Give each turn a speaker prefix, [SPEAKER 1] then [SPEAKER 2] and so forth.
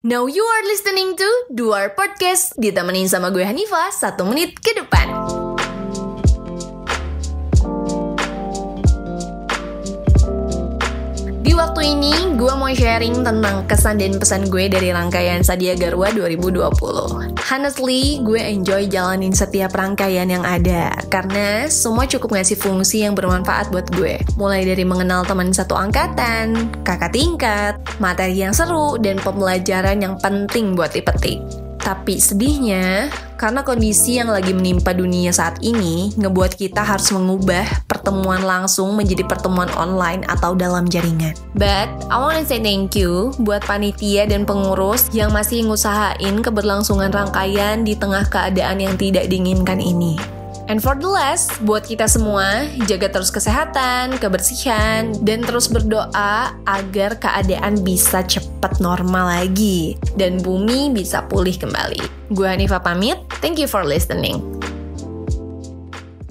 [SPEAKER 1] Now you are listening to Duar Podcast. Ditemenin sama gue Hanifa Satu menit ke depan waktu ini gue mau sharing tentang kesan dan pesan gue dari rangkaian Sadia Garwa 2020 Honestly, gue enjoy jalanin setiap rangkaian yang ada Karena semua cukup ngasih fungsi yang bermanfaat buat gue. Mulai dari mengenal teman satu angkatan, kakak tingkat, materi yang seru, dan pembelajaran yang penting buat dipetik tapi sedihnya, karena kondisi yang lagi menimpa dunia saat ini, ngebuat kita harus mengubah pertemuan langsung menjadi pertemuan online atau dalam jaringan. But, I wanna say thank you buat panitia dan pengurus yang masih ngusahain keberlangsungan rangkaian di tengah keadaan yang tidak diinginkan ini. And for the last, buat kita semua, jaga terus kesehatan, kebersihan, dan terus berdoa agar keadaan bisa cepat normal lagi dan bumi bisa pulih kembali. Gue Hanifa pamit, thank you for listening.